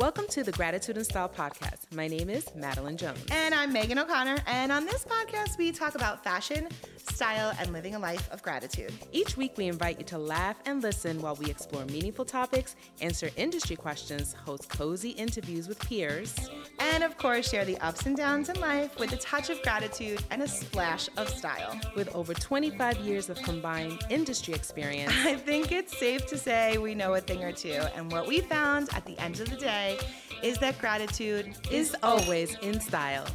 Welcome to the Gratitude and Style podcast. My name is Madeline Jones. And I'm Megan O'Connor. And on this podcast, we talk about fashion, style, and living a life of gratitude. Each week, we invite you to laugh and listen while we explore meaningful topics, answer industry questions, host cozy interviews with peers, and of course, share the ups and downs in life with a touch of gratitude and a splash of style. With over 25 years of combined industry experience, I think it's safe to say we know a thing or two. And what we found at the end of the day is that gratitude is always in style.